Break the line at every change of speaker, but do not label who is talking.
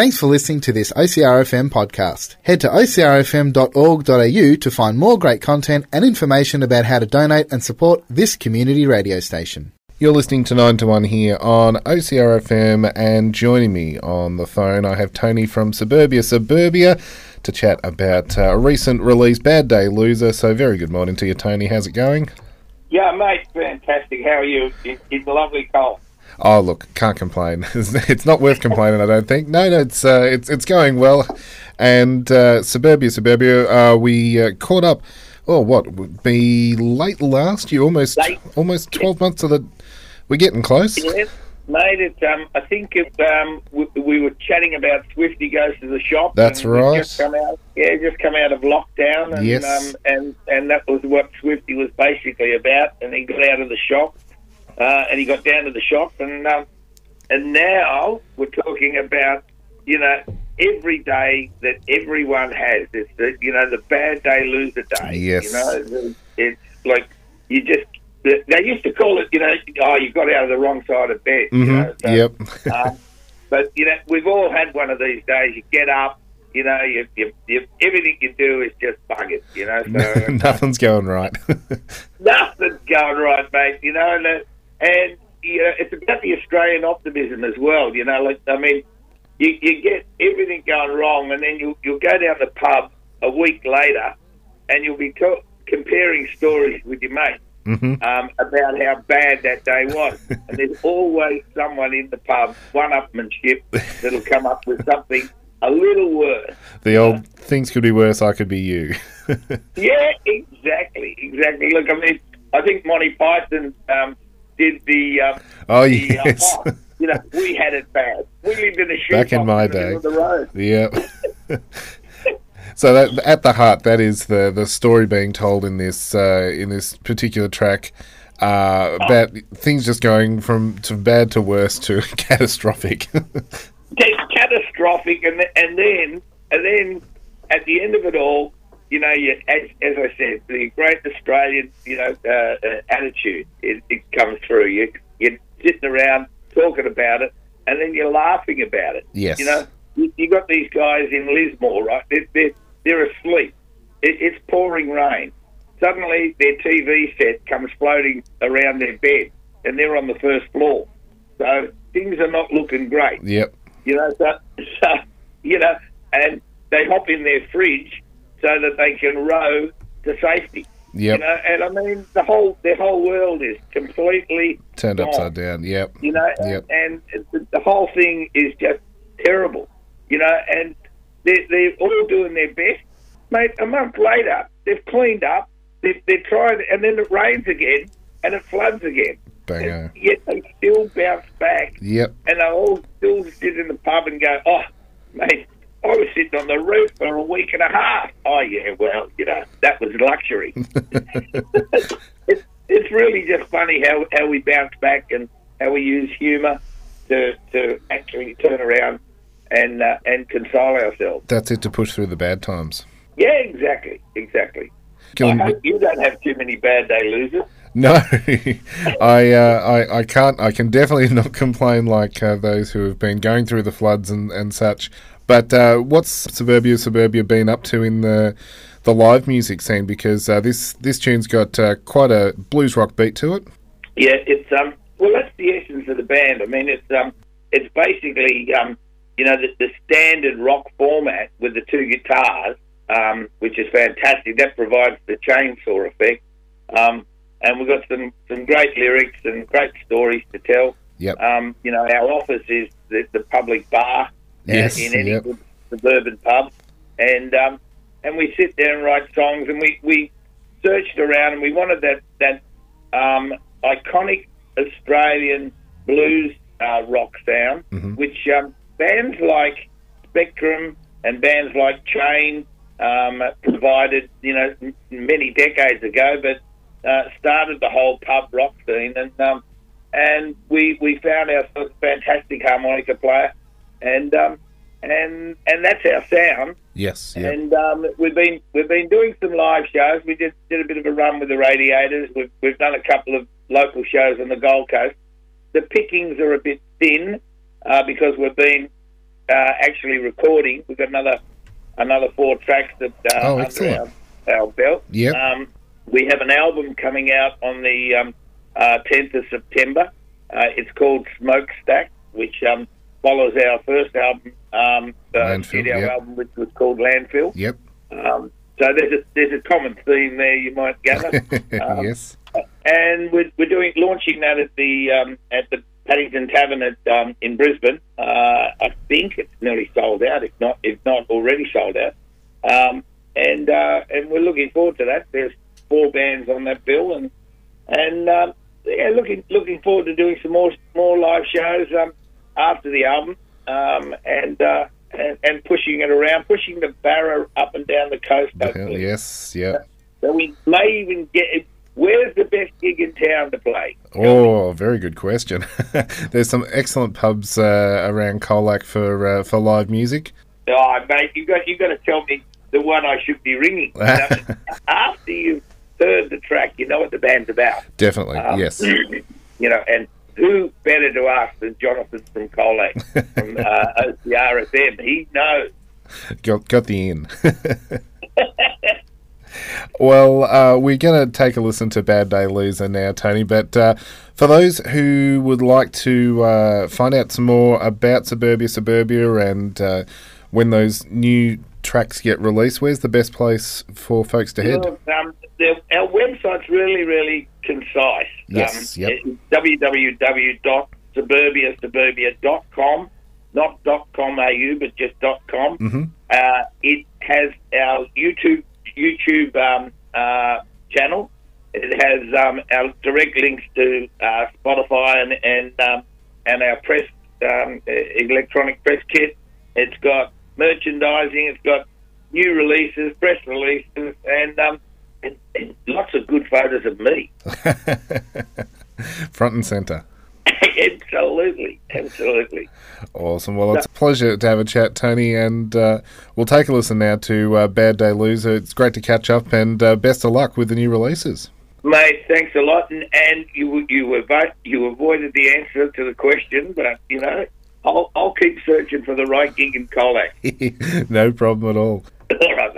Thanks for listening to this OCRFM podcast. Head to ocrfm.org.au to find more great content and information about how to donate and support this community radio station.
You're listening to 9 to 1 here on OCRFM, and joining me on the phone, I have Tony from Suburbia Suburbia to chat about uh, a recent release, Bad Day Loser. So, very good morning to you, Tony. How's it going?
Yeah, mate, fantastic. How are you? It's a lovely cold.
Oh, look, can't complain. it's not worth complaining, I don't think. No, no, it's uh, it's it's going well. And uh, Suburbia, Suburbia, uh, we uh, caught up. Oh, what would be late last year? Almost,
Late.
almost twelve months of the. We're getting close.
Yes, mate. It, um, I think it, um, we, we were chatting about Swifty goes to the shop.
That's right.
Just come out, yeah, just come out of lockdown, and
Yes.
um, and and that was what Swifty was basically about. And he got out of the shop, uh, and he got down to the shop, and um, and now we're talking about you know every day that everyone has. It's the you know the bad day loser day.
Yes.
You know, it's like you just. They used to call it, you know, oh, you got out of the wrong side of bed. You know, so,
Mm-hmm. Yep.
uh, but you know, we've all had one of these days. You get up, you know, you, you, you everything you do is just buggered. You know, so
Nothing's going right.
nothing's going right, mate. You know, and, uh, and you know, it's about the Australian optimism as well. You know, like I mean, you, you get everything going wrong, and then you you'll go down the pub a week later, and you'll be to- comparing stories with your mate
Mhm.
um, about how bad that day was. and there's always someone in the pub, one-upmanship, that'll come up with something a little worse.
The old things could be worse. I could be you.
Yeah, exactly, exactly. Look, I mean, I think Monty Python um, did the. Um,
oh
the, uh,
yes.
oh, you know, we had it bad. We lived in a shoe
Back in my
the
day.
of the road.
Yeah. so that at the heart, that is the the story being told in this uh, in this particular track. Uh, about things just going from to bad to worse to catastrophic.
Catastrophic, and and then and then at the end of it all, you know, you, as, as I said, the great Australian, you know, uh, uh, attitude it, it comes through. You you're sitting around talking about it, and then you're laughing about it.
Yes.
You know, you, you got these guys in Lismore, right? They're they're, they're asleep. It, it's pouring rain. Suddenly, their TV set comes floating around their bed, and they're on the first floor. So things are not looking great.
yep.
You know, so, so you know, and they hop in their fridge so that they can row to safety.
Yep.
You know, and I mean the whole their whole world is completely
Turned
gone,
upside down. Yep.
You know, and,
Yep.
and the, the whole thing is just terrible. You know, and they're, they're all doing their best, mate. A month later, they've cleaned up. They've, they're trying, and then it rains again, and it floods again.
Bango.
And yet they still bounce back
Yep.
and they all still sit in the pub and go, "Oh, mate, I was sitting on the roof for a week and a half." Oh yeah, well, you know that was luxury. it's it's really just funny how how we bounce back and how we use humour to to actually turn around and uh, and console ourselves.
That's it to push through the bad times.
Yeah, exactly, exactly. I hope you don't have too many bad day losers.
No, I, uh, I I can't. I can definitely not complain like uh, those who have been going through the floods and, and such. But uh, what's Suburbia Suburbia been up to in the the live music scene? Because uh, this this tune's got uh, quite a blues rock beat to it.
Yeah, it's um. Well, that's the essence of the band. I mean, it's um. It's basically um. You know, the, the standard rock format with the two guitars, um, which is fantastic. That provides the chainsaw effect. Um, and we've got some some great lyrics and great stories to tell.
Yep.
Um, you know, our office is the, the public bar
Yes,
in any
yep.
good suburban pub, and um, and we sit there and write songs, and we, we searched around, and we wanted that that um, iconic Australian blues uh, rock sound,
Mhm.
which um, bands like Spectrum and bands like Chain um, provided, you know, m- many decades ago, but uh, started the whole pub rock scene, and um, and we we found ourselves a fantastic harmonica player, and um, and and that's our sound.
Yes. Yep.
And um, we've been we've been doing some live shows. We did did a bit of a run with the Radiators. We've we've done a couple of local shows on the Gold Coast. The pickings are a bit thin uh, because we've been uh, actually recording. We've got another another four tracks that uh,
Oh,
under our, our belt.
Yep.
Um, we have an album coming out on the um, uh, 10th of September. Uh, it's called Smokestack, which um, follows our first album, um,
Landfill,
studio
yep.
album, which was called Landfill.
Yep.
Um, so there's a there's a common theme there, you might gather. Um,
yes.
and we're, we're doing launching that at the um, at the Paddington Tavern at um, in Brisbane. Uh, I think it's nearly sold out, if not if not already sold out. Um, and uh, and we're looking forward to that. There's four bands on that bill, and and um, yeah, looking looking forward to doing some more more live shows um, after the album, um, and, uh, and and pushing it around, pushing the barrow up and down the coast. hopefully.
Yes. yeah.
So we may even get. Where's the best gig in town to play?
Oh, very good question. There's some excellent pubs uh, around Colac for uh, for live music.
Oh, mate, you got you got to tell me the one I should be ringing. After you've heard the track, you know what the band's about.
Definitely.
Um,
yes.
You know, and who better to ask than Jonathan from Colac from uh, OCRFM? He knows.
got got the in. well, uh, we're going to take a listen to Bad Day Loser now, Tony. But uh, for those who would like to uh, find out some more about Suburbia Suburbia and uh, when those new tracks get released, where's the best place for folks to head?
Look, um, the, our website's really, really concise.
Yes,
um,
yep.
www.suburbiasuburbia.com, not .com au, but just .com.
Mhm.
Uh, it has our YouTube YouTube um, uh, channel. It has um, our direct links to uh, Spotify and and um, and our press um, electronic press kit. It's got merchandising. It's got new releases, press releases, and um, and lots of good photos of me.
Front and centre.
absolutely, absolutely.
Awesome. Well, it's a pleasure to have a chat, Tony, and uh, we'll take a listen now to uh, Bad Day Loser. It's great to catch up, and uh, best of luck with the new releases.
Mate, thanks a lot, and, and you you avo- you avoided the answer to the question, but you know I'll I'll keep searching for the right gig in Colac.
no problem at all.
All right,